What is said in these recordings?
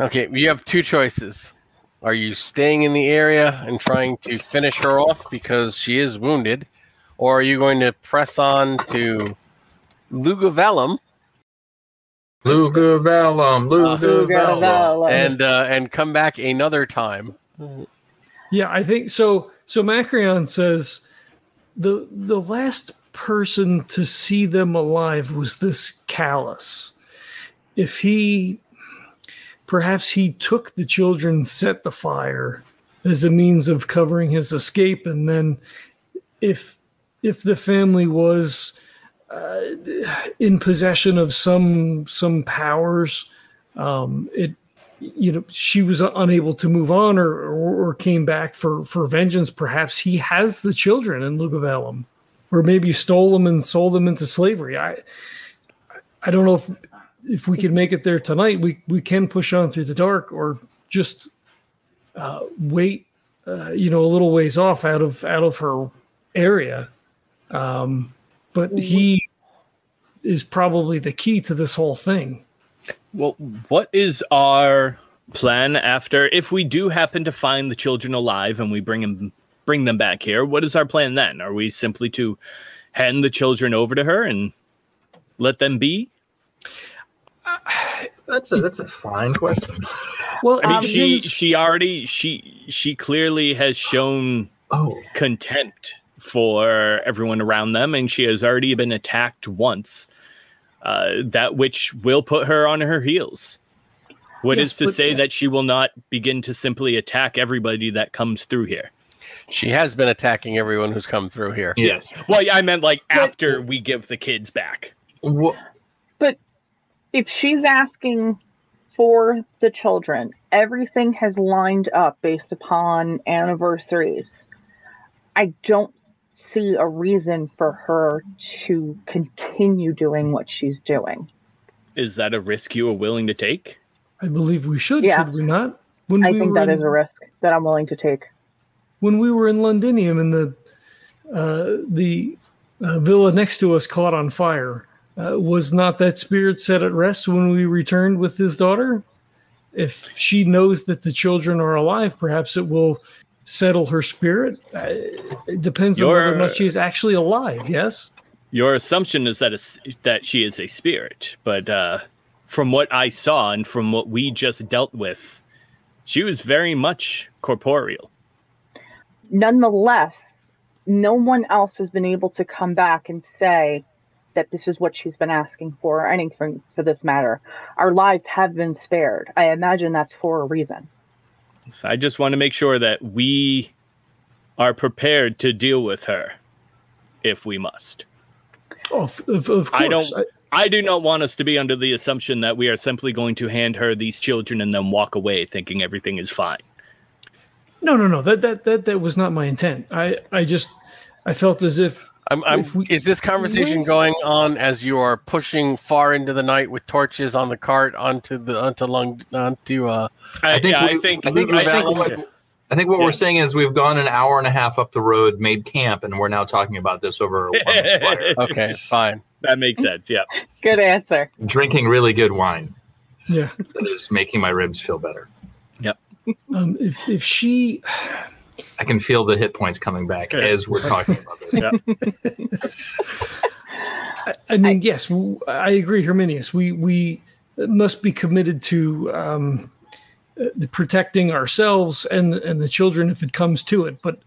Okay, you have two choices. Are you staying in the area and trying to finish her off because she is wounded, or are you going to press on to Lugavellum Lugavellum, Lugavellum. and uh, and come back another time? Yeah, I think so. So Macreon says the the last person to see them alive was this callus. If he perhaps he took the children, set the fire as a means of covering his escape, and then if if the family was uh, in possession of some some powers, um, it you know she was unable to move on or, or, or came back for for vengeance. Perhaps he has the children in Lugavellum, or maybe stole them and sold them into slavery. I I don't know if if we can make it there tonight. We we can push on through the dark, or just uh, wait. Uh, you know, a little ways off out of out of her area. Um, but he is probably the key to this whole thing. Well, what is our plan after if we do happen to find the children alive and we bring them bring them back here? What is our plan then? Are we simply to hand the children over to her and let them be? That's a that's a fine question. Well, I mean, um, she his- she already she she clearly has shown Oh, contempt for everyone around them, and she has already been attacked once. Uh, that which will put her on her heels. What is Yes, to but- say that she will not begin to simply attack everybody that comes through here? She has been attacking everyone who's come through here. yes. Well, yeah, I meant like after we give the kids back. Wha- if she's asking for the children, everything has lined up based upon anniversaries. I don't see a reason for her to continue doing what she's doing. Is that a risk you are willing to take? I believe we should, Yes. should we not? When I we think were that in, is a risk that I'm willing to take. when we were in Londinium and the uh, the uh, villa next to us caught on fire. Uh, was not that spirit set at rest when we returned with his daughter? If she knows that the children are alive, perhaps it will settle her spirit. Uh, it depends on whether or You're- not she's actually alive. Yes. Your assumption is that it's, that she is a spirit, but uh, from what I saw and from what we just dealt with, she was very much corporeal. Nonetheless, no one else has been able to come back and say that this is what she's been asking for, or anything for this matter. Our lives have been spared. I imagine that's for a reason. So I just want to make sure that we are prepared to deal with her if we must. Oh, of, of, of course. I don't. I do not want us to be under the assumption that we are simply going to hand her these children and then walk away thinking everything is fine. No, no, no. That that that that was not my intent. I I just I felt as if I'm, I'm, we- is this conversation going on as you are pushing far into the night with torches on the cart onto the onto lung onto uh I, think yeah, I think. I think I think- what- I think what Yeah. we're saying is we've gone an hour and a half up the road, made camp, and we're now talking about this over a okay fine that makes sense. Yeah. Good answer. drinking really good wine yeah. that is making my ribs feel better. Yep. Um, if if she I can feel the hit points coming back as we're talking about this. Yeah. I, I mean, yes, I agree, Herminius. We we must be committed to um, uh, the protecting ourselves and and the children if it comes to it. But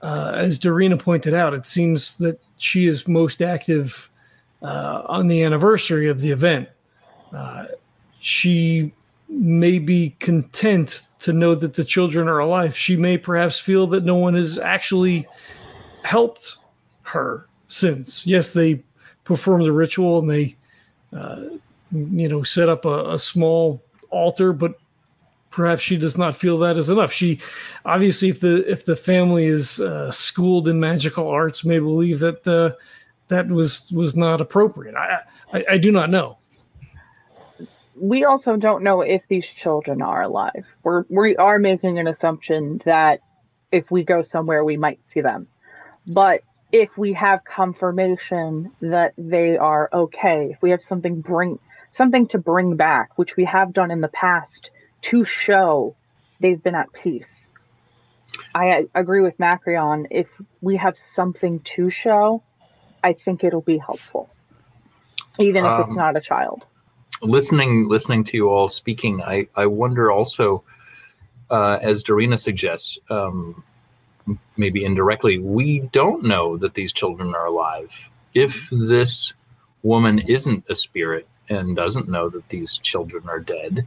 uh, as Dorina pointed out, it seems that she is most active uh, on the anniversary of the event. Uh, she may be content to know that the children are alive. She may perhaps feel that no one has actually helped her since. Yes, they perform the ritual and they, uh, you know, set up a, a small altar, but perhaps she does not feel that is enough. She, obviously, if the if the family is uh, schooled in magical arts, may believe that uh, that was was not appropriate. I, I I do not know. We also don't know if these children are alive. We're we are making an assumption that if we go somewhere we might see them. But if we have confirmation that they are okay, if we have something bring something to bring back, which we have done in the past to show they've been at peace. I agree with Macreon. If we have something to show, I think it'll be helpful, even if it's Um, not a child. Listening listening to you all speaking i i wonder also uh, as Dorina suggests um, maybe indirectly we don't know that these children are alive. If this woman isn't a spirit and doesn't know that these children are dead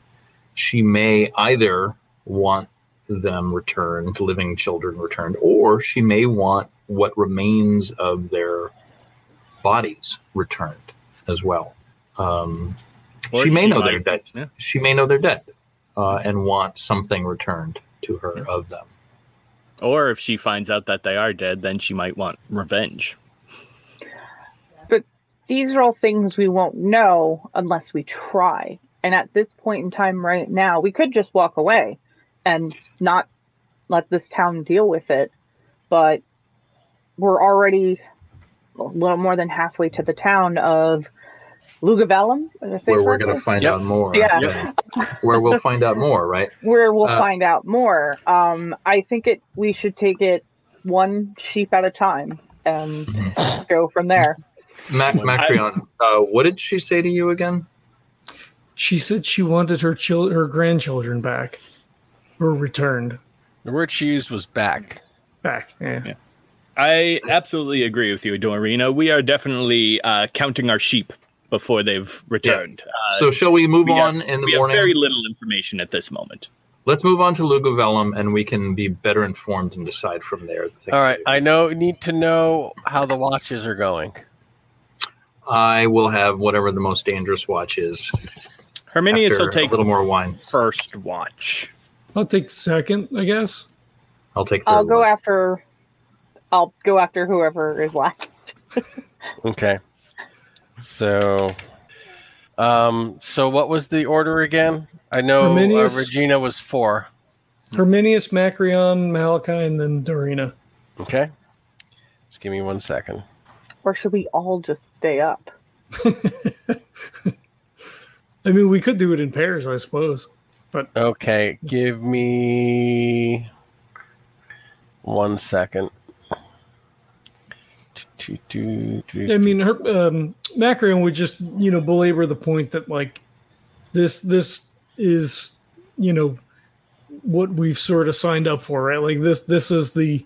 she may either want them returned living children returned or she may want what remains of their bodies returned as well. Um, Or she may know they're dead. yeah. She may know they're dead, uh, and want something returned to her of them. Or if she finds out that they are dead, then she might want revenge. But these are all things we won't know unless we try. And at this point in time, right now, we could just walk away and not let this town deal with it. But we're already a little more than halfway to the town of Lugavellum. Did Where we're going to find Yep. out more. Yeah. Where we'll find out more, right? where we'll Uh, find out more. Um, I think it we should take it one sheep at a time and go from there. Mac Macreon, uh, what did she say to you again? She said she wanted her chil- her grandchildren back, or returned The word she used was back. back. Yeah. Yeah. I absolutely agree with you, Dorina. We are definitely uh, counting our sheep before they've returned. Uh, so shall we move we have- on in the we have morning? very little information at this moment. Let's move on to Lugavellum, and we can be better informed and decide from there. the All right. I know need to know how the watches are going. I will have whatever the most dangerous watch is. Herminius will take a little more wine. first watch. I'll take second, I guess. I'll take. I'll go watch. after. I'll go after whoever is left. Okay. So, um, so what was the order again? I know uh, Regina was four. Herminius, Macreon, Malachi, and then Dorina. Okay. Just give me one second. Or should we all just stay up? I mean, we could do it in pairs, I suppose. But okay, give me one second. I mean, her, um, Macreon would just, you know, belabor the point that like this this is, you know, what we've sort of signed up for, right? Like this this is the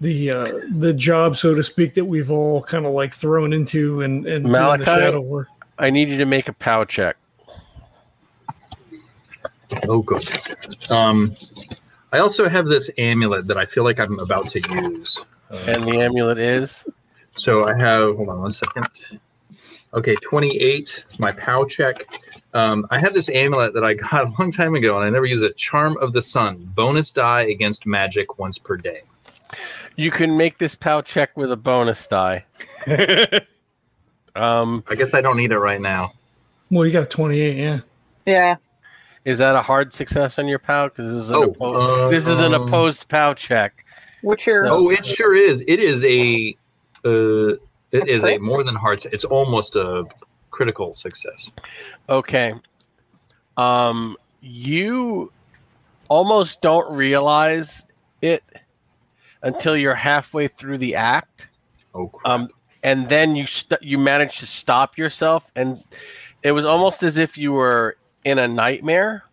the uh the job, so to speak, that we've all kind of like thrown into and and doing Malachi? the shadow work. I need you to make a POW check. Oh, good. Um, I also have this amulet that I feel like I'm about to use. Uh, And the amulet is So I have, hold on one second. Okay, 28 is my POW check. Um, I have this amulet that I got a long time ago and I never use it. Charm of the Sun, bonus die against magic once per day. you can make this POW check with a bonus die. Um, I guess I don't need it right now. Well, you got 28, yeah. Yeah. is that a hard success on your POW? Because this is an, Oh, oppo- uh, this is an um, opposed POW check. What's your Oh, it sure is. It is a, uh, it is a more than hard. It's almost a critical success. Okay. Um, you almost don't realize it until you're halfway through the act. Oh, crap. Um, and then you st- you manage to stop yourself, and it was almost as if you were in a nightmare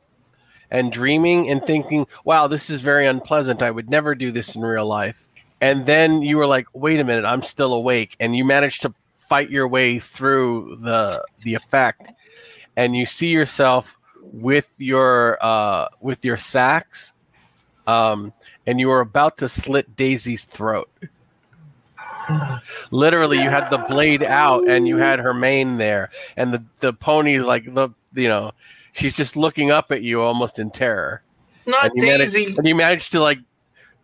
and dreaming and thinking, "Wow, this is very unpleasant. I would never do this in real life." And then you were like, "Wait a minute, I'm still awake," and you managed to fight your way through the the effect, and you see yourself with your uh, with your sacks, um, and you were about to slit Daisy's throat. Literally you had the blade out and you had her mane there. And the the pony like the you know she's just looking up at you almost in terror. Not and you managed, Daisy. and you managed to like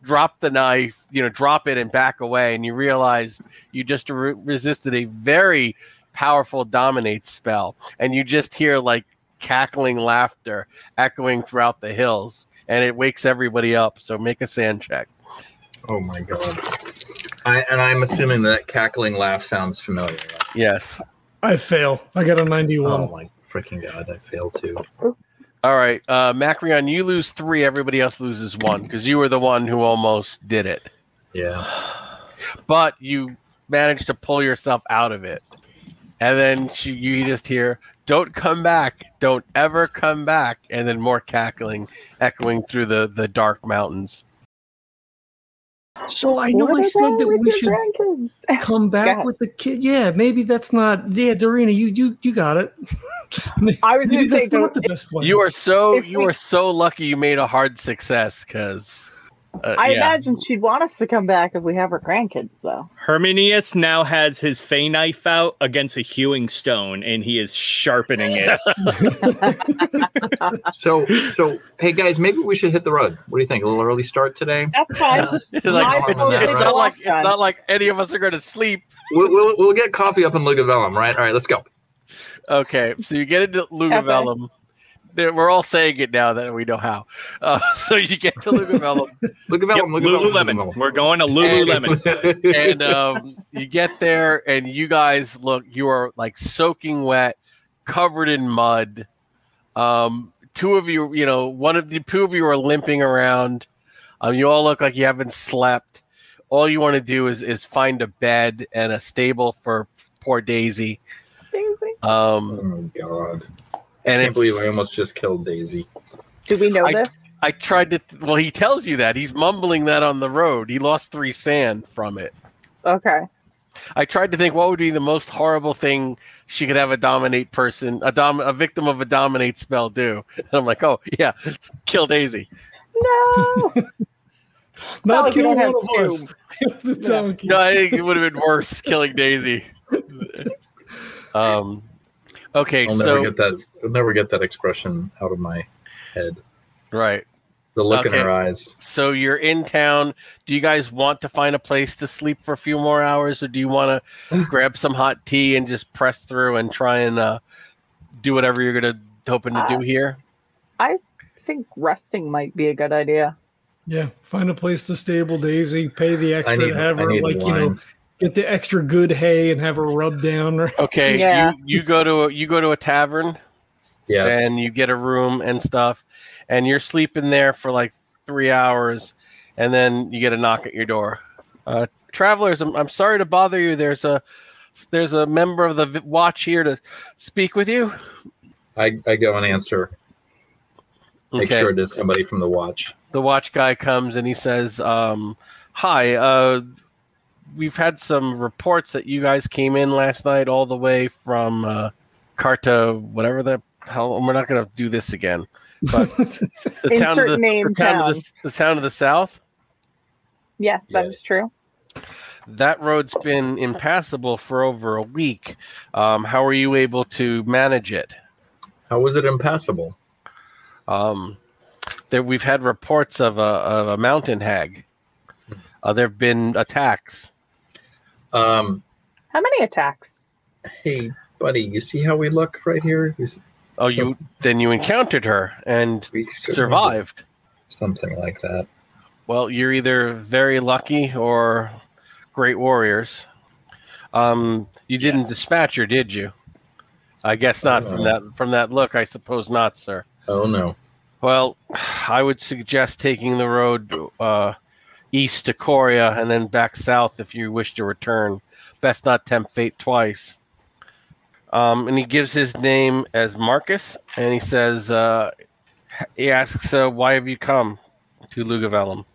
drop the knife you know drop it and back away and you realized you just re- resisted a very powerful dominate spell and you just hear like cackling laughter echoing throughout the hills and it wakes everybody up so make a SAN check Oh my god. I, and I'm assuming that cackling laugh sounds familiar. yes I fail. I got a 91. Oh my freaking god, I failed too. All right, uh, Macreon, you lose three. Everybody else loses one because you were the one who almost did it, Yeah. but you managed to pull yourself out of it. And then she, you just hear, "Don't come back! Don't ever come back!" And then more cackling, echoing through the the dark mountains. So I know What I said that we should grandkids? come back ahead. with the kid. Yeah, maybe that's not. Yeah, Dorina, you you you got it. I was gonna say, not the best one. You are so If you we- are so lucky you made a hard success because. Uh, I yeah. imagine she'd want us to come back if we have her grandkids, though. Herminius now has his Fey knife out against a hewing stone, and he is sharpening it. So, so hey guys, maybe we should hit the road. What do you think? A little early start today. That's fine. It's like, it's, it's is not like it's not like any of us are going to sleep. We'll, we'll, we'll get coffee up in Lugavellum, right? All right, let's go. Okay, so you get into Lugavellum. There- We're all saying it now that we know how. Uh, so you get to Lugavellum, Yep, Lugavellum, Lululemon. We're going to Lululemon. Lululemon. and um, you get there, and you guys look. You are like soaking wet, covered in mud. Um, two of you, you know, one of the two of you are limping around. Um, you all look like you haven't slept. All you want to do is is find a bed and a stable for poor Daisy. Daisy. Um, oh God! I and can't believe I almost just killed Daisy. Do we know I- this? I tried to. Well, he tells you that he's mumbling that on the road. He lost three SAN from it. Okay. I tried to think what would be the most horrible thing she could have a dominate person, a dom, a victim of a dominate spell do. And I'm like, oh yeah, kill Daisy. No. not like we killing one of us. the donkey. No, I think it would have been worse killing Daisy. Um, okay, I'll so never get that. I'll never get that expression out of my head. right, The look in her eyes. so you're in town. Do you guys want to find a place to sleep for a few more hours, or do you want to grab some hot tea and just press through and try and uh, do whatever you're gonna hoping to do Uh, here? I think resting might be a good idea. Yeah, find a place to stable Daisy. Pay the extra need. to have I her, need like you know, wine. Get the extra good hay and have her rub down. Or, Okay, Yeah. you, you go to a, you go to a tavern Yes. and you get a room and stuff, and you're sleeping there for like three hours, and then you get a knock at your door. Uh, travelers, I'm, I'm sorry to bother you. There's a there's a member of the watch here to speak with you. I, I go and answer. Make Okay. sure it is somebody from the watch. the watch guy comes and he says, um, "Hi, uh, we've had some reports that you guys came in last night all the way from uh, Carta, whatever the hell. We're not going to do this again. But the town, of Insert the, name the town, town. Of the, the town of the south. Yes, that Yes. is true. That road's been impassable for over a week. Um, how are you able to manage it? How was it impassable? Um, there, we've had reports of a, of a mountain hag. Uh, there have been attacks. Um, How many attacks? hey, buddy, you see how we look right here? We, s- Oh, you then you encountered her and we survived. Something like that. Well, you're either very lucky or great warriors. Um, you didn't Yes. dispatch her, did you? I guess not from Uh. that from that look. I suppose not, sir. Oh no. Well, I would suggest taking the road uh, east to Coria and then back south if you wish to return. Best not tempt fate twice. Um, and he gives his name as Marcus, and he says, uh, he asks, uh, "Why have you come to Lugavellum?"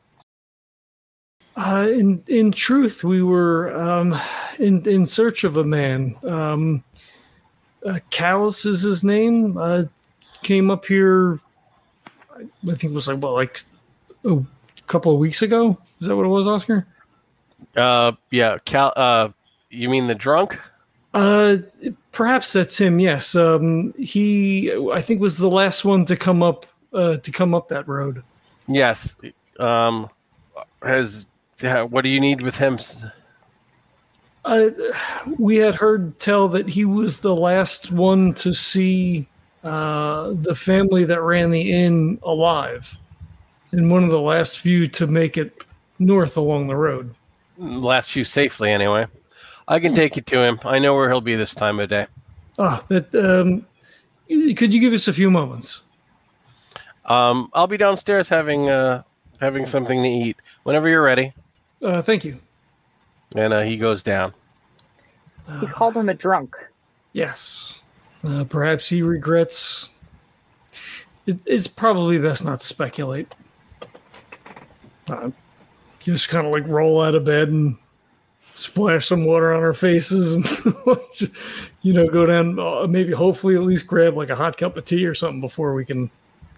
Uh, in in truth, we were um, in in search of a man. Um, uh, Callus is his name. Uh, came up here. I think it was like well, like a couple of weeks ago. Is that what it was, Oscar? Uh, yeah, Cal. Uh, you mean the drunk? Uh, perhaps that's him. Yes. Um, he, I think, was the last one to come up uh, to come up that road. Yes. Um, has what do you need with him? Uh, we had heard tell that he was the last one to see uh, the family that ran the inn alive, and one of the last few to make it north along the road. Last few safely, anyway. I can take you to him. I know where he'll be this time of day. Ah, that. Um, could you give us a few moments? Um, I'll be downstairs having uh, having something to eat whenever you're ready. Uh, thank you. And uh, he goes down. He called him a drunk. Yes. Uh, perhaps he regrets. It, it's probably best not to speculate. Uh, just kind of like roll out of bed and splash some water on our faces and, you know, go down, uh, maybe hopefully at least grab like a hot cup of tea or something before we can,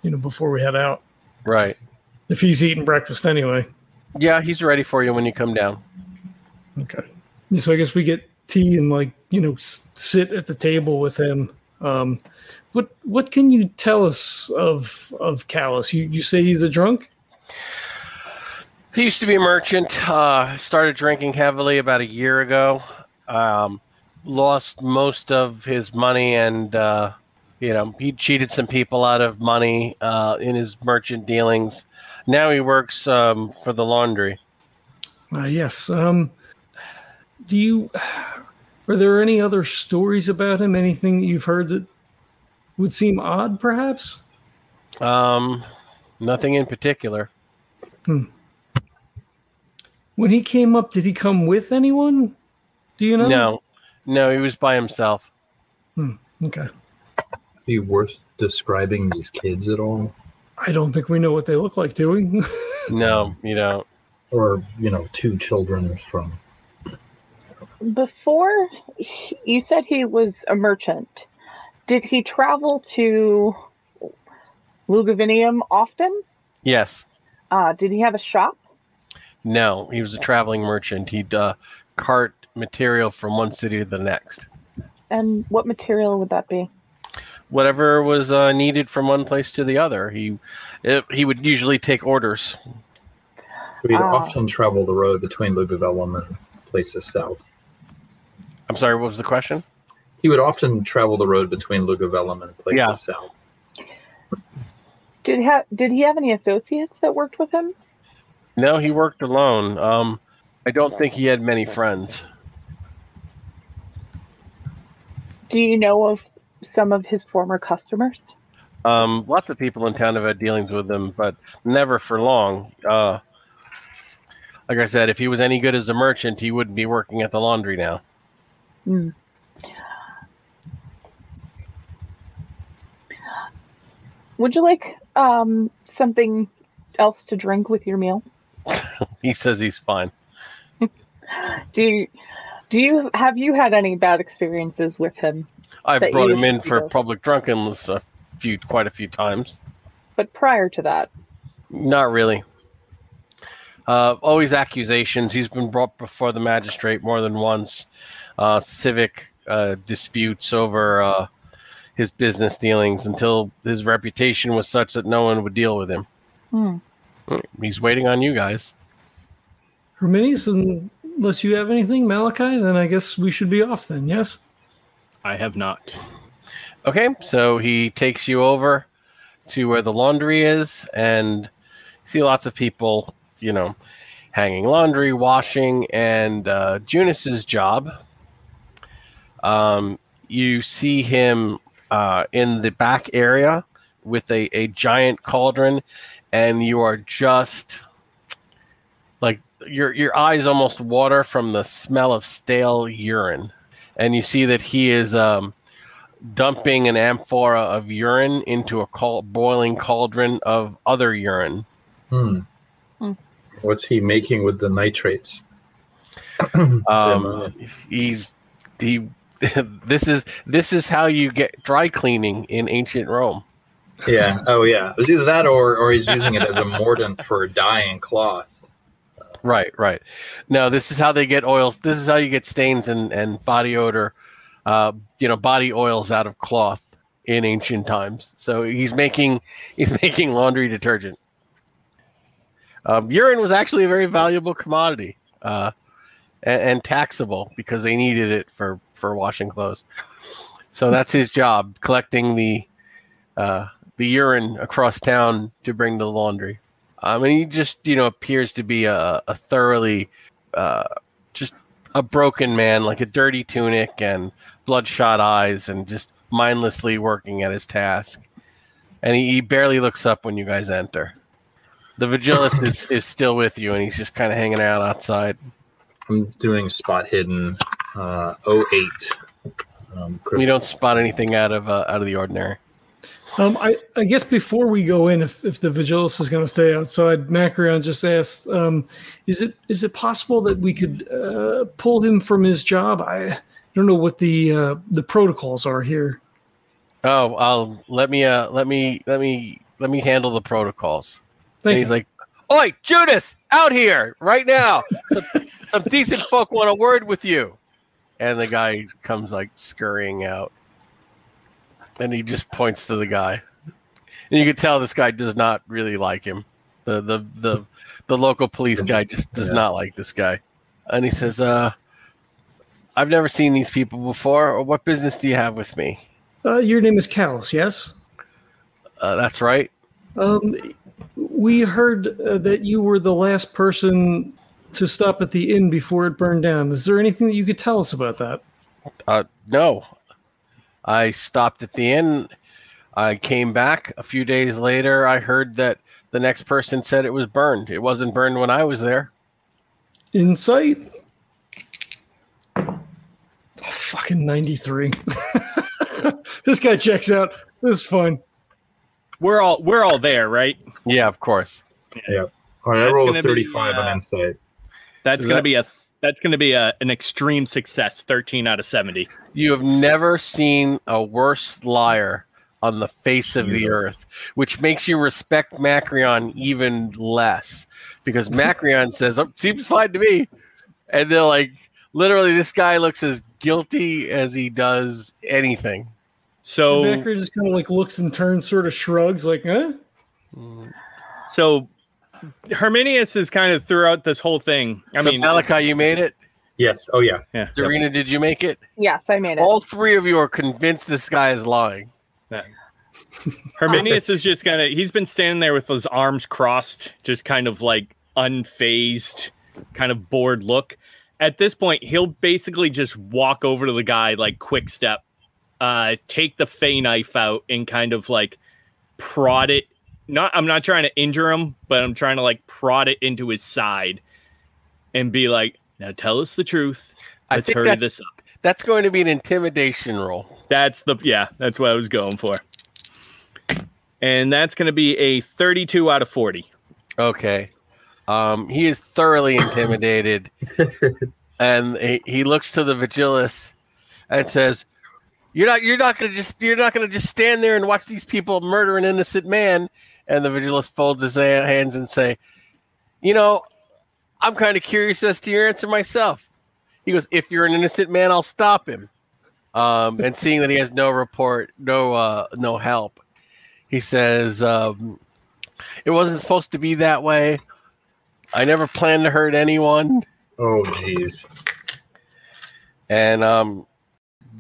you know, before we head out. Right. If he's eating breakfast anyway. Yeah, he's ready for you when you come down. Okay. So I guess we get tea and like you know s- sit at the table with him. Um, what what can you tell us of of Callus? You you say he's a drunk. He used to be a merchant. Uh, started drinking heavily about a year ago. Um, lost most of his money, and uh, you know he cheated some people out of money uh, in his merchant dealings. Now he works um, for the laundry. Uh, yes. Um, do you? Are there any other stories about him? Anything that you've heard that would seem odd, perhaps? Um, nothing in particular. When he came up, did he come with anyone? Do you know? No, no, he was by himself. Okay. Be worth describing these kids at all, I don't think we know what they look like, do we? No, you don't. or you know, two children from Before you said he was a merchant, did he travel to Lugavinium often? Yes. Uh, did he have a shop? No, he was a traveling merchant. He'd uh, cart material from one city to the next. And what material would that be? Whatever was uh, needed from one place to the other. He it, he would usually take orders. We'd Ah. often travel the road between Lugavellum and places south. I'm sorry, what was the question? He would often travel the road between Lugavellum and places Yeah. south. Did he have Did he have any associates that worked with him? No, he worked alone. Um, I don't think he had many friends. Do you know of some of his former customers? Um, lots of people in town have had dealings with him, but never for long. Uh, like I said, if he was any good as a merchant, he wouldn't be working at the laundry now. Hmm. Would you like um, something else to drink with your meal? He says he's fine. Do you do you have you had any bad experiences with him? I've That brought him in for public drunkenness a few, quite a few times. But prior to that, Not really. Uh, always accusations. He's been brought before the magistrate more than once. Uh, civic uh, disputes over uh, his business dealings until his reputation was such that no one would deal with him. hmm. He's waiting on you guys. Herminius, unless you have anything, Malachi, then I guess we should be off then, yes? I have not. Okay, so he takes you over to where the laundry is, and see lots of people, you know, hanging laundry, washing, and uh, Junus's job. Um, you see him uh, in the back area with a, a giant cauldron, and you are just like your your eyes almost water from the smell of stale urine, and you see that he is um, dumping an amphora of urine into a cal- boiling cauldron of other urine. Hmm. Hmm. What's he making with the nitrates? Um, he's he. this is this is how you get dry cleaning in ancient Rome. Yeah. Oh, yeah. It was either that or or he's using it as a mordant for dyeing cloth. Right, right. No, this is how they get oils. This is how you get stains and, and body odor, uh, you know, body oils out of cloth in ancient times. So he's making he's making laundry detergent. Um, urine was actually a very valuable commodity uh, and, and taxable because they needed it for for washing clothes. So that's his job, collecting the uh, the urine across town to bring the laundry. I mean, he just you know appears to be a, a thoroughly uh, just a broken man, like a dirty tunic and bloodshot eyes, and just mindlessly working at his task. and he, he barely looks up when you guys enter. The Vigilus is, is still with you, and he's just kind of hanging out outside. I'm doing spot hidden uh, 08. Um, You don't spot anything out of uh, out of the ordinary. Um, I, I guess before we go in, if, if the Vigilus is going to stay outside, Macarion just asked, um, is it is it possible that we could uh, pull him from his job? I don't know what the uh, the protocols are here. Oh, I'll let me uh let me let me let me handle the protocols. Thank and you. he's like, "Oi, Judas, out here right now! Some, some decent folk want a word with you." And the guy comes like scurrying out, and he just points to the guy, and you can tell this guy does not really like him. The the the the local police guy just does Yeah. not like this guy, and he says, "Uh, I've never seen these people before. Or what business do you have with me?" uh, your name is Callus, yes? Uh, that's right. Um, we heard uh, that you were the last person to stop at the inn before it burned down. Is there anything that you could tell us about that? Uh, no. I stopped at the inn. I came back a few days later. I heard that the next person said it was burned. It wasn't burned when I was there. Insight? Oh, fucking 93. this guy checks out. This is fun. We're all we're all there, right? Yeah, of course. Yeah. All right, I That's rolled gonna a be, 35 on uh, insight. That's gonna that- be a that's gonna be a, an extreme success. Thirteen out of seventy. You have never seen a worse liar on the face of the earth, which makes you respect Macreon even less because Macreon says, oh, seems fine to me. And they're like, literally, this guy looks as guilty as he does anything. So Macri just kind of like looks and turns, sort of shrugs, like, huh? so Herminius is kind of throughout this whole thing. I so mean, Malachi, you made it. Yes. Oh, yeah. yeah. Dorina, did you make it? Yes, I made it. All three of you are convinced this guy is lying. Herminius is just kind of he's been standing there with his arms crossed, just kind of like unfazed, kind of bored look. At this point, he'll basically just walk over to the guy like quick step, uh, take the fey knife out and kind of like prod it. Not I'm not trying to injure him, but I'm trying to like prod it into his side and be like, now tell us the truth. I Let's think hurry that's, this up. that's going to be an intimidation roll. That's the yeah, that's what I was going for. And that's going to be a 32 out of 40. Okay. Um, he is thoroughly intimidated, and he, he looks to the Vigilus and says, "You're not. You're not gonna just. You're not gonna just stand there and watch these people murder an innocent man." And the Vigilus folds his hands and say, "You know, I'm kind of curious as to your answer myself." He goes, "If you're an innocent man, I'll stop him." Um, and seeing that he has no report, no, uh, no help, he says, um, "It wasn't supposed to be that way." I never planned to hurt anyone. Oh, jeez. And um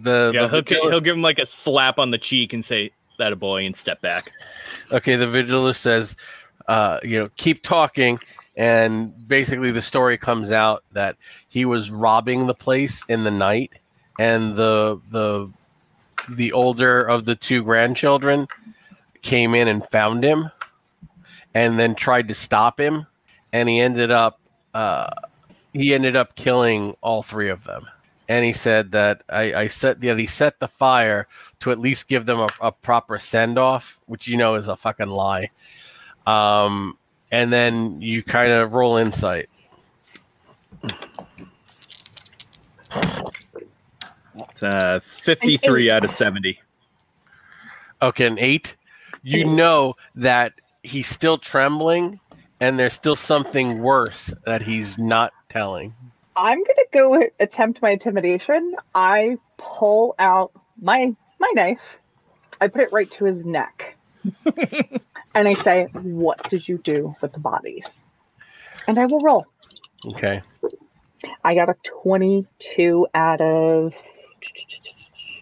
the, Yeah, the he'll, he'll give him like a slap on the cheek and say, that a boy, and step back. okay, the vigilist says, uh, you know, keep talking. And basically the story comes out that he was robbing the place in the night and the the the older of the two grandchildren came in and found him and then tried to stop him and he ended up uh, he ended up killing all three of them and he said that I, I set that he set the fire to at least give them a, a proper send off, which you know is a fucking lie. Um, and then you kind of roll insight. It's uh, 53 out of 70. Okay, an eight. You know that he's still trembling, and there's still something worse that he's not telling. I'm gonna go attempt my intimidation. I pull out my my knife. I put it right to his neck, and I say, "What did you do with the bodies?" And I will roll. Okay. I got a 22 out of.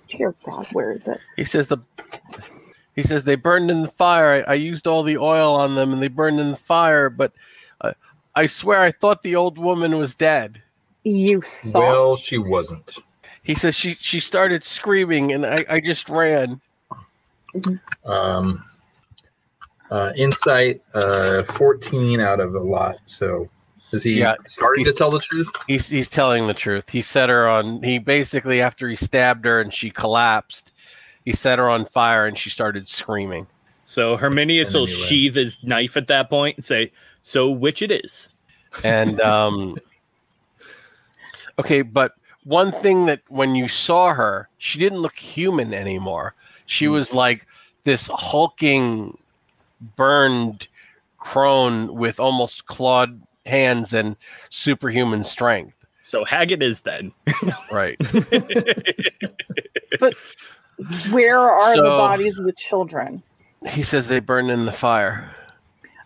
Dear God, where is it? He says the he says they burned in the fire. I, I used all the oil on them, and they burned in the fire. But uh, I swear, I thought the old woman was dead. You thought. Well, she wasn't. He says she she started screaming, and I, I just ran. Um, Uh, insight, uh, 14 out of a lot. So is he Yeah, starting to tell the truth? He's he's telling the truth. He set her on. He basically after he stabbed her and she collapsed, he set her on fire and she started screaming. So Herminius will Enemy led. sheathe his knife at that point and say, "So which it is?" And um, okay, but one thing that when you saw her, she didn't look human anymore. She hmm. was like this hulking, burned crone with almost clawed hands and superhuman strength. So Haggett is then. Right. But where are the bodies of the children? he says they burned in the fire.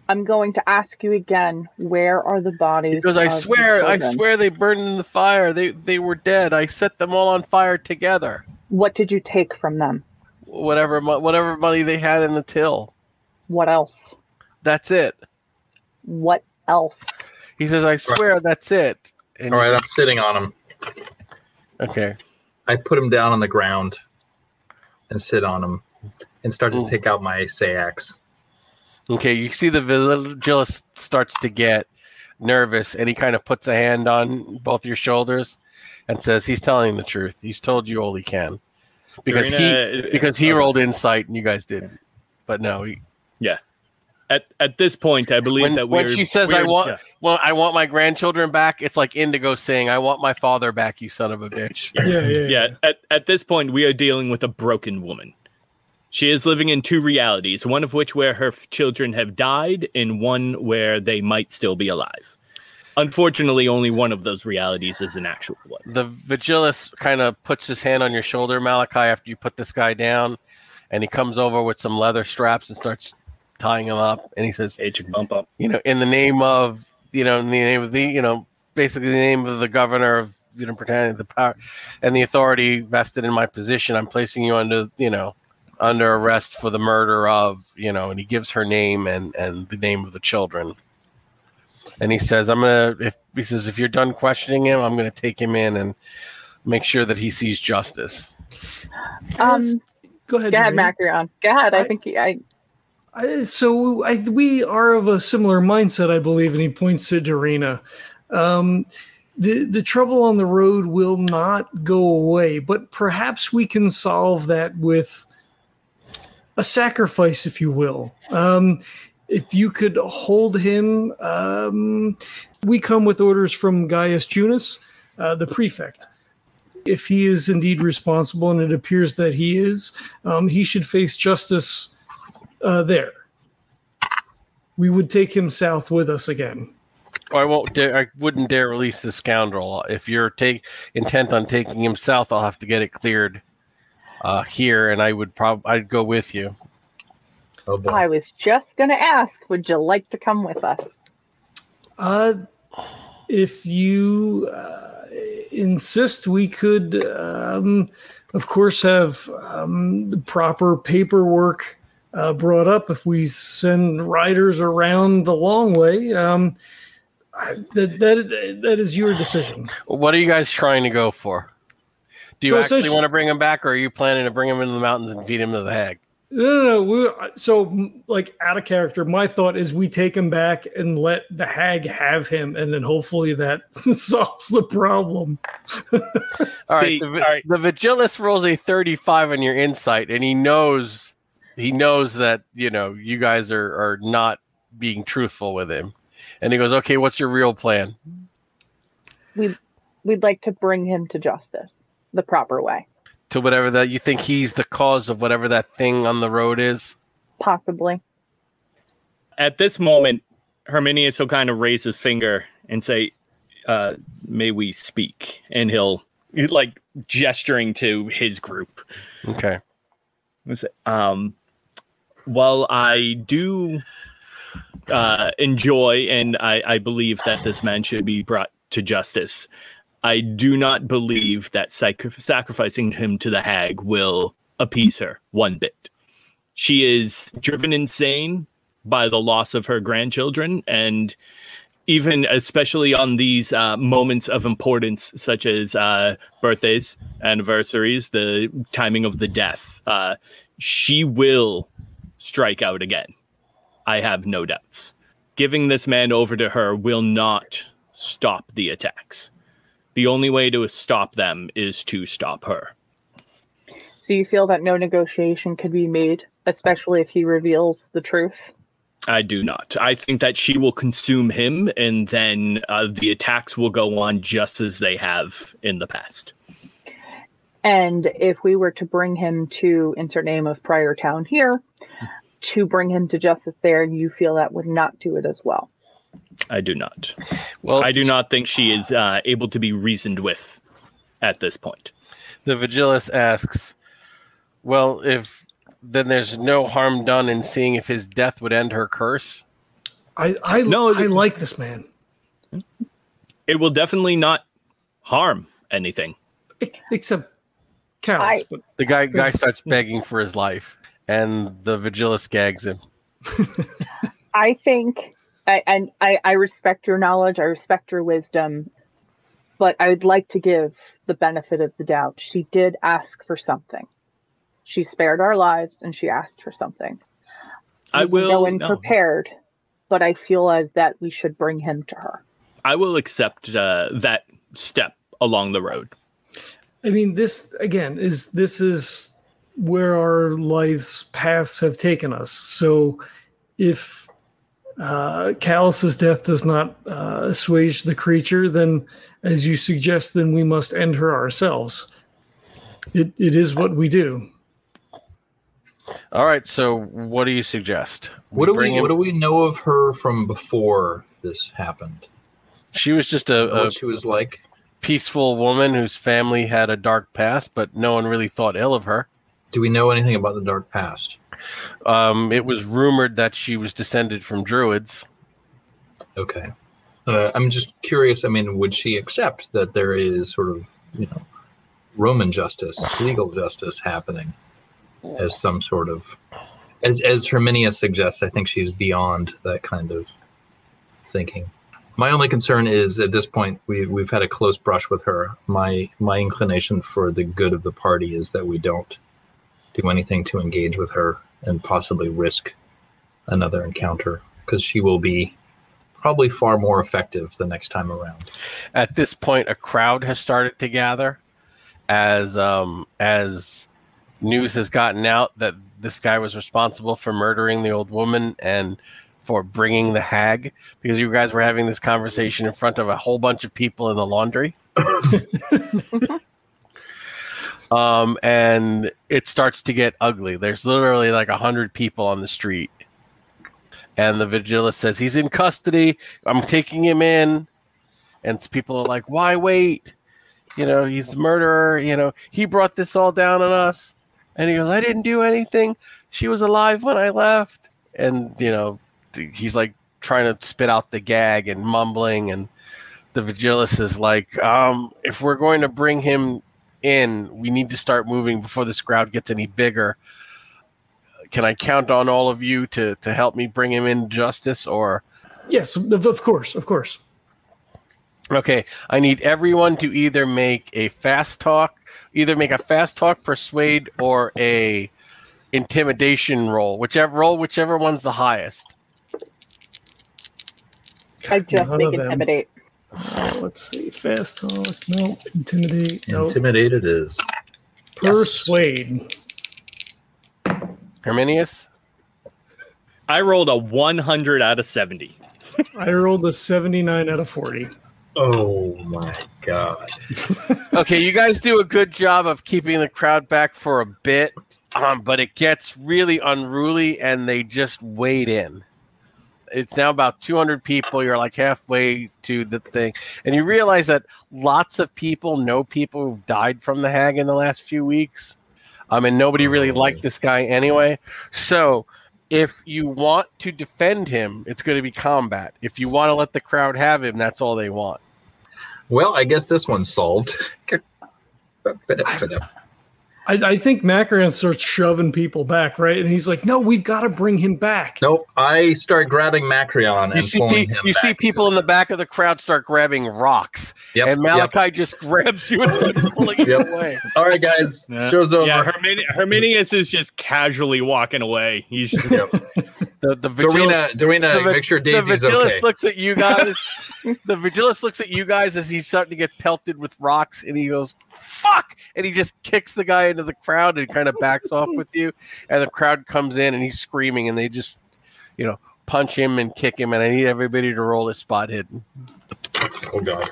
I'm going to ask you again. Where are the bodies? Because I swear, I swear they burned in the fire. They they were dead. I set them all on fire together. What did you take from them? Whatever whatever money they had in the till. What else? That's it. What else? He says, I swear that's it. And All right, I'm sitting on him. Okay. I put him down on the ground and sit on him and start to Ooh. take out my seax. Okay. You see the vigilist starts to get nervous and he kind of puts a hand on both your shoulders and says he's telling the truth. He's told you all he can. Because he Karina- because he Okay. rolled insight and you guys didn't. But no, he, yeah. at at this point, I believe when, that when we're, she says I want yeah. well, I want my grandchildren back, it's like Inigo saying, I want my father back, you son of a bitch. Yeah, yeah, yeah at, at this point we are dealing with a broken woman she is living in two realities one of which where her f- children have died and one where they might still be alive unfortunately only one of those realities is an actual one The vigilist kind of puts his hand on your shoulder, Malachi, after you put this guy down, and he comes over with some leather straps and starts tying him up. And he says, age bump up you know, in the name of, you know, in the name of the, you know, basically the name of the governor of, you know, pretending the power and the authority vested in my position, I'm placing you under, you know, under arrest for the murder of, you know, and he gives her name and and the name of the children. And he says, I'm gonna if he says if you're done questioning him, I'm gonna take him in and make sure that he sees justice. Um, Go ahead. go ahead, Doreen. Macron. Go ahead. I, I- think he, I. I, so I, we are of a similar mindset, I believe, and he points to Dorina. Um, the the trouble on the road will not go away, but perhaps we can solve that with a sacrifice, if you will. Um, if you could hold him, um, we come with orders from Gaius Junus, uh, the prefect. If he is indeed responsible, and it appears that he is, um, he should face justice uh, there. We would take him south with us again. I won't dare. I wouldn't dare release this scoundrel. If you're take intent on taking him south, I'll have to get it cleared uh, here, and I would probably I'd go with you. Oh boy. I was just going to ask. Would you like to come with us? Uh, if you uh, insist, we could, um, of course, have um, the proper paperwork uh, brought up if we send riders around the long way. Um, I- that, that, that is your decision. What are you guys trying to go for? Do you So actually want to bring him back, or are you planning to bring him into the mountains and feed him to the hag? No, no, no. We, uh, so, like, out of character, my thought is we take him back and let the hag have him, and then hopefully that solves the problem. All right, See, the, vi- all right. the vigilist rolls a 35 on your insight, and he knows he knows that you know you guys are are not being truthful with him, and he goes, "Okay, what's your real plan?" We We'd like to bring him to justice the proper way, To whatever that you think he's the cause of whatever that thing on the road is. possibly. at this moment herminius will kind of raise his finger and say uh, may we speak and he'll like gesturing to his group Okay. Um, while I do uh, enjoy and I, I believe that this man should be brought to justice, I do not believe that sac- sacrificing him to the hag will appease her one bit. She is driven insane by the loss of her grandchildren and even especially on these uh, moments of importance such as uh, birthdays anniversaries the timing of the death uh, she will strike out again I have no doubts. Giving this man over to her will not stop the attacks. The only way to stop them is to stop her. So you feel that no negotiation could be made, especially if he reveals the truth? I do not. I think that she will consume him, and then uh, the attacks will go on just as they have in the past. And if we were to bring him to insert name of prior town here, to bring him to justice there, you feel that would not do it as well. I do not. Well, I do not think she is uh, able to be reasoned with at this point. the Vigilus asks, "Well, if then there's no harm done in seeing if his death would end her curse." I I, No, I the- like this man. It will definitely not harm anything. Except Callus, I- but The guy guy starts begging for his life, and the Vigilus gags him. I think, I, and I, I respect your knowledge, I respect your wisdom, but I would like to give the benefit of the doubt. She did ask for something. She spared our lives and she asked for something. I We can go will. in no. prepared, but I feel as that we should bring him to her. I will accept uh, that step along the road. I mean, this again is this is where our lives paths have taken us. So, if uh, Callus's death does not uh, assuage the creature, then, as you suggest, then we must end her ourselves. It it is what we do. All right, so what do you suggest? What do we him- What do we know of her from before this happened? She was just a, a what she was like? peaceful woman whose family had a dark past, but no one really thought ill of her. Do we know anything about the dark past? Um, it was rumored that she was descended from druids. Okay. Uh, I'm just curious. I mean, would she accept that there is sort of, you know, Roman justice, legal justice happening as some sort of, as as Herminia suggests? I think she's beyond that kind of thinking. My only concern is at this point we we've had a close brush with her. My my inclination for the good of the party is that we don't do anything to engage with her and possibly risk another encounter because she will be probably far more effective the next time around. At this point, a crowd has started to gather as um, as news has gotten out that this guy was responsible for murdering the old woman and for bringing the hag because you guys were having this conversation in front of a whole bunch of people in the laundry. um, and it starts to get ugly. There's literally like a hundred people on the street, and the vigilist says he's in custody. I'm taking him in, and people are like, "Why wait? You know, he's the murderer. You know, he brought this all down on us." And he goes, "I didn't do anything. She was alive when I left." And you know, he's like trying to spit out the gag and mumbling, and the vigilist is like, um, "If we're going to bring him in, we need to start moving before this crowd gets any bigger." Can I count on all of you to to help me bring him in justice, or Yes, of, of course, of course. Okay, I need everyone to either make a fast talk, either make a fast talk, persuade, or a intimidation roll, whichever roll, whichever one's the highest. I just None make of them. intimidate. Uh, let's see. Fast talk. No. Intimidate. No. Intimidated is. Persuade. Herminius, I rolled a 100 out of 70. I rolled a 79 out of 40. Oh my god. okay, you guys do a good job of keeping the crowd back for a bit, um, but it gets really unruly, and they just wade in. It's now about 200 people. You're like halfway to the thing, and you realize that lots of people know people who've died from the hag in the last few weeks. Um, and nobody really liked this guy anyway. So, if you want to defend him, it's going to be combat. If you want to let the crowd have him, that's all they want. Well, I guess this one's solved. I, I think Macreon starts shoving people back, right? And he's like, no, we've got to bring him back. Nope. I start grabbing Macreon You and see, pulling pe- him you see people in the back of the crowd start grabbing rocks, Yep, and yep. Malachi just grabs you and starts pulling you Yep. away. All right, guys. Yeah. Show's over. Yeah, Hermini- Herminius is just casually walking away. He's Yep. The the the Dorina, Dorina, the make sure the Daisy's vigilus okay. looks at you guys. the vigilus looks at you guys as he's starting to get pelted with rocks, and he goes, "Fuck!" and he just kicks the guy into the crowd and kind of backs off with you. And the crowd comes in, and he's screaming, and they just, you know, punch him and kick him. And I need everybody to roll a spot hidden. Oh god.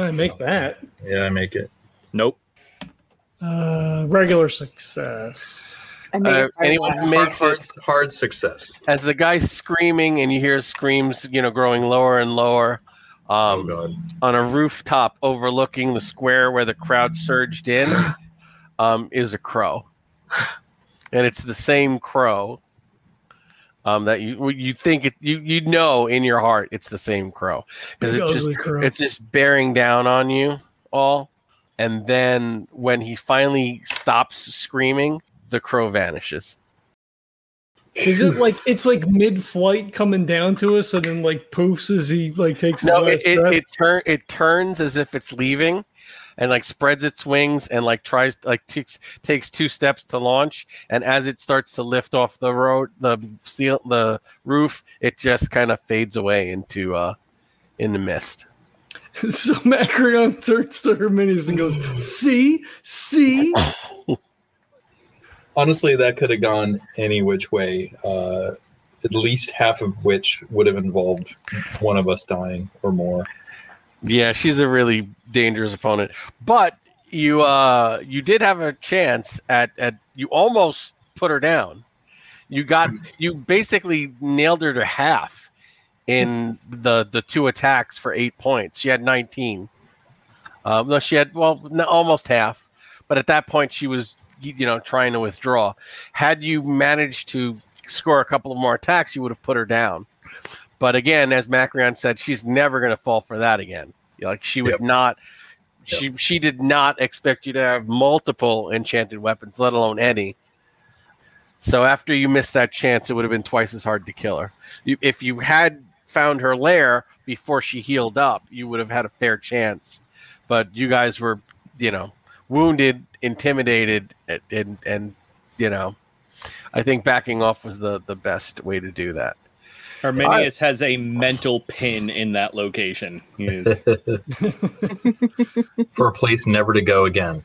I make that. Yeah, I make it. Nope. Uh, regular success. I Uh, it right anyone who makes hard, it hard success. as the guy screaming, and you hear screams, you know, growing lower and lower. Oh Um, god. on a rooftop overlooking the square where the crowd surged in um, is a crow and it's the same crow um, that you you think it, you you know in your heart it's the same crow because it's just crow. it's just bearing down on you all and then when he finally stops screaming the crow vanishes Is it like it's like mid-flight coming down to us, and then like poofs as he like takes his No, last it it, breath? it turn it turns as if it's leaving, and like spreads its wings and like tries like takes takes two steps to launch, and as it starts to lift off the road, the seal, the roof, it just kind of fades away into uh in the mist. so Macreon turns to her Herminius and goes, "See, see." Honestly, that could have gone any which way. Uh, at least half of which would have involved one of us dying or more. Yeah, she's a really dangerous opponent, but you uh you did have a chance at at you almost put her down. You got you basically nailed her to half in the the two attacks for eight points. She had nineteen. Um, no, she had well almost half, but at that point she was you know trying to withdraw. Had you managed to score a couple of more attacks, you would have put her down. But again, as Macreon said, she's never going to fall for that again. Like she would Yep. not. She she did not expect you to have multiple enchanted weapons, let alone any. So after you missed that chance, it would have been twice as hard to kill her. You, if you had found her lair before she healed up, you would have had a fair chance. But you guys were, you know, wounded, intimidated, and and, and you know, I think backing off was the the best way to do that. Herminius has a mental pin in that location. He is- For a place never to go again.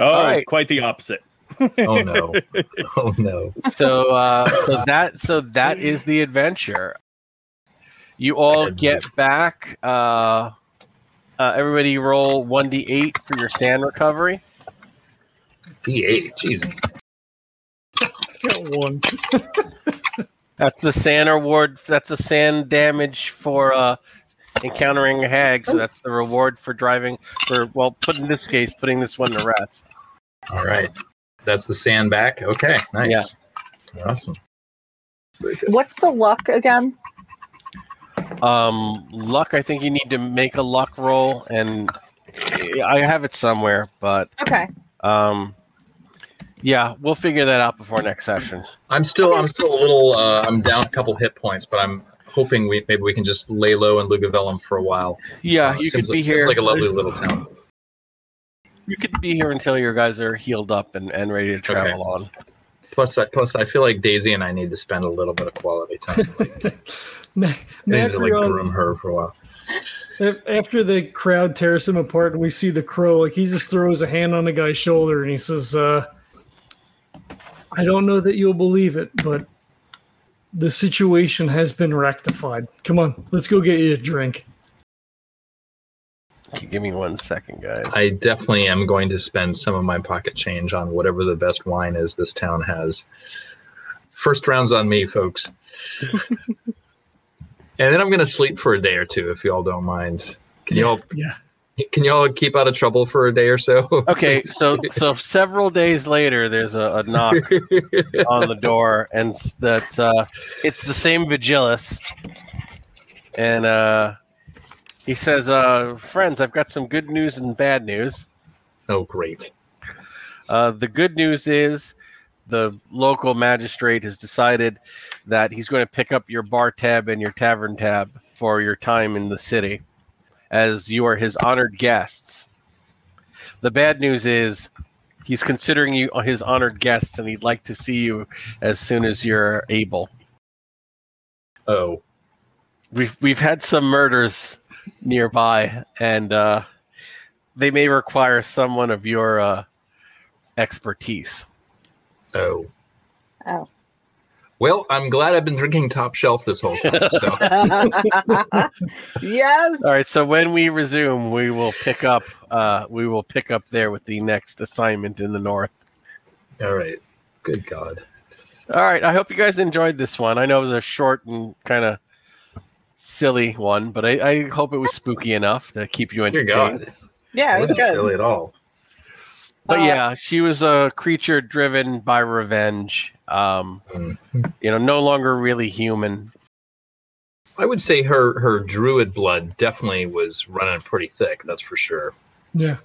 oh, right. quite the opposite. Oh no. oh no. so uh so that so that is the adventure you all get back uh uh, everybody roll 1d8 for your SAN recovery. D8. Jesus. Got one. That's the SAN reward. That's the SAN damage for uh, encountering a hag. So that's the reward for driving. For well, put in this case, putting this one to rest. All right. That's the SAN back. Okay. Nice. Yeah. Awesome. What's the luck again? Um, luck. I think you need to make a luck roll, and I have it somewhere, but Okay. um, yeah, we'll figure that out before next session. I'm still I'm still a little uh, I'm down a couple hit points, but I'm hoping we maybe we can just lay low in Lugavellum for a while. Yeah, Uh, you seems could be like, here. Seems like a lovely little town. You could be here until your guys are healed up and, and ready to travel on. Plus, I, plus I feel like Daisy and I need to spend a little bit of quality time. Ma- I need like groom her for a while. after the crowd tears him apart and we see the crow, like he just throws a hand on the guy's shoulder and he says, uh, I don't know that you'll believe it, but the situation has been rectified. Come on, let's go get you a drink. Give me one second, guys. I definitely am going to spend some of my pocket change on whatever the best wine is this town has. First round's on me, folks. and then I'm going to sleep for a day or two, if y'all don't mind. Can y'all Yeah. can y'all keep out of trouble for a day or so? Okay, so so several days later, there's a, a knock on the door, and s- that uh, it's the same Vigilus, and uh, he says, uh, "Friends, I've got some good news and bad news. oh, great. Uh, the good news is the local magistrate has decided that he's going to pick up your bar tab and your tavern tab for your time in the city, as you are his honored guests. The bad news is he's considering you his honored guests and he'd like to see you as soon as you're able. Oh, We've we've had some murders nearby, and uh, they may require someone of your uh, expertise. Oh. Oh. Well, I'm glad I've been drinking top shelf this whole time. So yes. All right, so when we resume, we will pick up. Uh, we will pick up there with the next assignment in the north. all right. Good God. All right, I hope you guys enjoyed this one. I know it was a short and kind of silly one, but I, I hope it was spooky enough to keep you Dear entertained. God. Yeah, it was wasn't good. silly at all. But Uh, yeah, she was a creature driven by revenge. Um, Mm. you know, no longer really human. I would say her her druid blood definitely was running pretty thick. That's for sure. Yeah.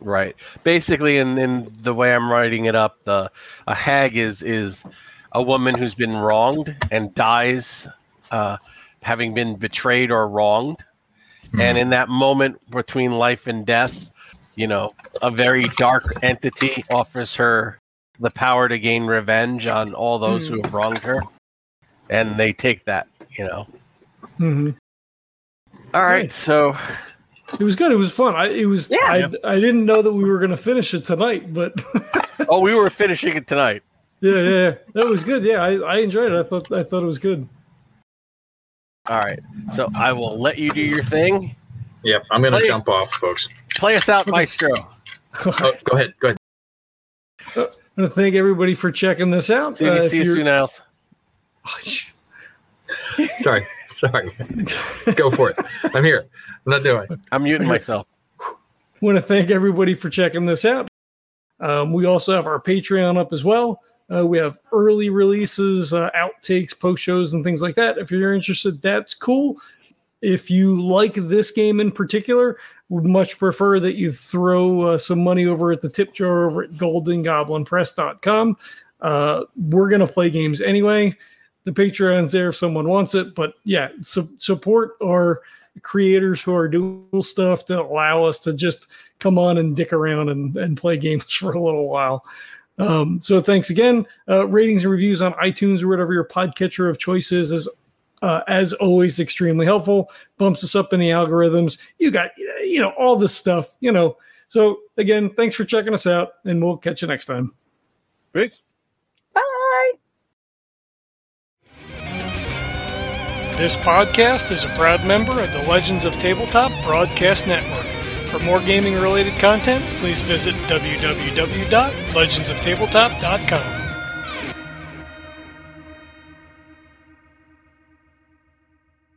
Right. Basically, in, in the way I'm writing it up, the a hag is is a woman who's been wronged and dies, uh, having been betrayed or wronged. And in that moment between life and death, you know, a very dark entity offers her the power to gain revenge on all those who have wronged her, and they take that. You know. hmm All right. Nice. So It was good. It was fun. I it was. Yeah. I, I didn't know that we were going to finish it tonight, but oh, we were finishing it tonight. yeah, yeah, yeah, that was good. Yeah, I, I enjoyed it. I thought I thought it was good. All right. So I will let you do your thing. Yep, I'm gonna jump off, folks. Play us out, Maestro. Oh, go ahead. Go ahead. I want to thank everybody for checking this out. See you, Uh, see you you're- soon, Alice. Sorry. Sorry. Go for it. I'm here. I'm not doing. it. I'm muting myself. want to thank everybody for checking this out. Um, we also have our Patreon up as well. Uh, we have early releases, uh, outtakes, post shows, and things like that. If you're interested, that's cool. If you like this game in particular, would much prefer that you throw uh, some money over at the tip jar over at goldengoblinpress.com. Uh, we're going to play games anyway. The Patreon's there if someone wants it. But yeah, su- support our creators who are doing stuff to allow us to just come on and dick around and, and play games for a little while. Um, so thanks again. Uh, ratings and reviews on iTunes or whatever your podcatcher of choice is is uh, as always extremely helpful. Bumps us up in the algorithms. You got you know all this stuff. You know. So again, thanks for checking us out, and we'll catch you next time. Great. Bye. This podcast is a proud member of the Legends of Tabletop Broadcast Network. For more gaming related content, please visit www.legendsoftabletop.com.